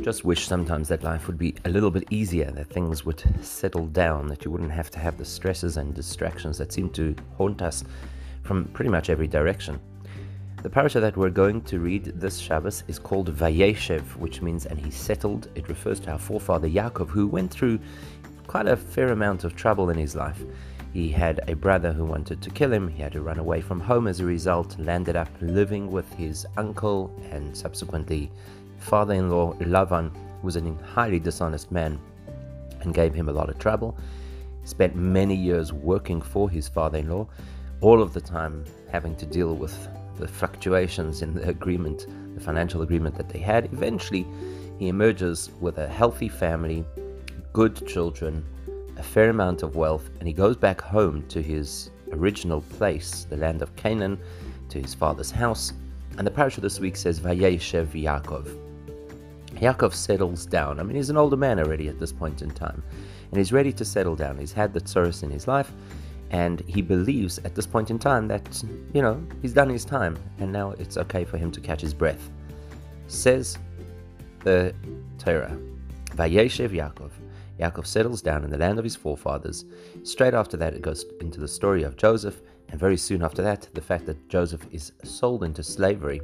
just wish sometimes that life would be a little bit easier, that things would settle down, that you wouldn't have to have the stresses and distractions that seem to haunt us from pretty much every direction. The parasha that we're going to read this Shabbos is called Vayeshev, which means and he settled. It refers to our forefather Yaakov, who went through quite a fair amount of trouble in his life. He had a brother who wanted to kill him. He had to run away from home as a result, landed up living with his uncle and subsequently father in law Lavan was a highly dishonest man and gave him a lot of trouble. Spent many years working for his father in law, all of the time having to deal with the fluctuations in the agreement, the financial agreement that they had. Eventually, he emerges with a healthy family, good children, a fair amount of wealth, and he goes back home to his original place, the land of Canaan, to his father's house. And the parasha this week says, Vayeshev Yaakov. Yaakov settles down. I mean, he's an older man already at this point in time, and he's ready to settle down. He's had the tsuris in his life, and he believes at this point in time that, you know, he's done his time, and now it's okay for him to catch his breath. Says the Torah, Vayeshev Yaakov. Yaakov settles down in the land of his forefathers. Straight after that, it goes into the story of Joseph, and very soon after that, the fact that Joseph is sold into slavery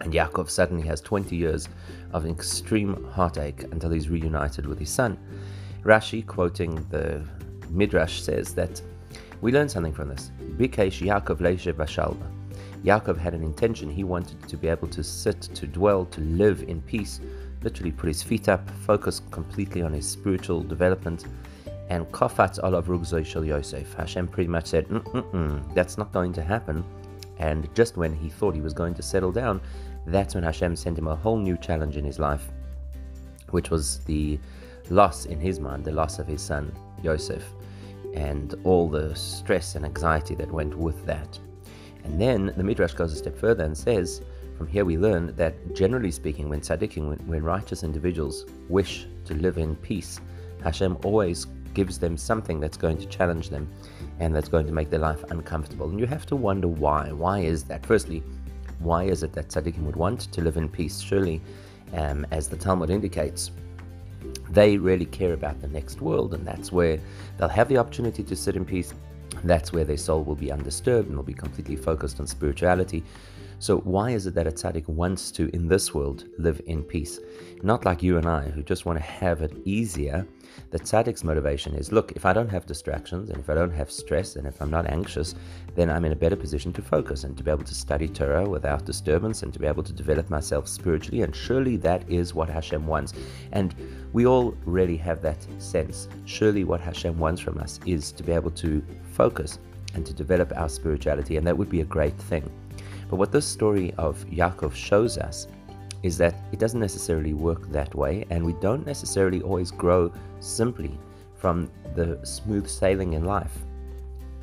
and Yaakov suddenly has 20 years of extreme heartache until he's reunited with his son. Rashi, quoting the Midrash, says that we learn something from this. Bikesh Yaakov Leishe Bashalva. Yaakov had an intention. He wanted to be able to sit, to dwell, to live in peace, literally put his feet up, focus completely on his spiritual development. And Kafat olav rugzoi shel Yosef. Hashem pretty much said, that's not going to happen. And just when he thought he was going to settle down, that's when Hashem sent him a whole new challenge in his life, which was the loss in his mind, the loss of his son Yosef, and all the stress and anxiety that went with that. And then the Midrash goes a step further and says, from here we learn that generally speaking, when tzaddikim, when, when righteous individuals wish to live in peace, Hashem always gives them something that's going to challenge them and that's going to make their life uncomfortable. And you have to wonder why. Why is that? Firstly, why is it that tzaddikim would want to live in peace? Surely, um, as the Talmud indicates, they really care about the next world, and that's where they'll have the opportunity to sit in peace. That's where their soul will be undisturbed and will be completely focused on spirituality. So, why is it that a tzaddik wants to, in this world, live in peace? Not like you and I, who just want to have it easier. The tzaddik's motivation is look, if I don't have distractions, and if I don't have stress, and if I'm not anxious, then I'm in a better position to focus and to be able to study Torah without disturbance and to be able to develop myself spiritually. And surely that is what Hashem wants. And we all really have that sense. Surely what Hashem wants from us is to be able to focus and to develop our spirituality, and that would be a great thing. But what this story of Yaakov shows us is that it doesn't necessarily work that way, and we don't necessarily always grow simply from the smooth sailing in life.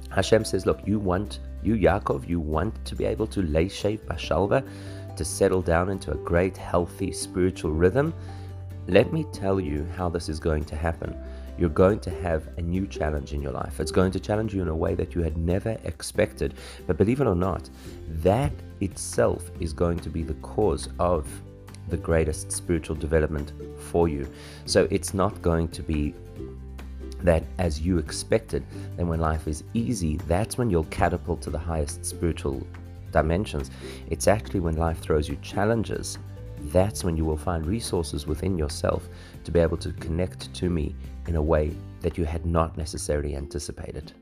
Hashem says, Look, you want, you Yaakov, you want to be able to lay shave Bashalva, to settle down into a great, healthy spiritual rhythm. Let me tell you how this is going to happen you're going to have a new challenge in your life. It's going to challenge you in a way that you had never expected. But believe it or not, that itself is going to be the cause of the greatest spiritual development for you. So it's not going to be that as you expected, then when life is easy, that's when you'll catapult to the highest spiritual dimensions. It's actually when life throws you challenges that's when you will find resources within yourself to be able to connect to me in a way that you had not necessarily anticipated.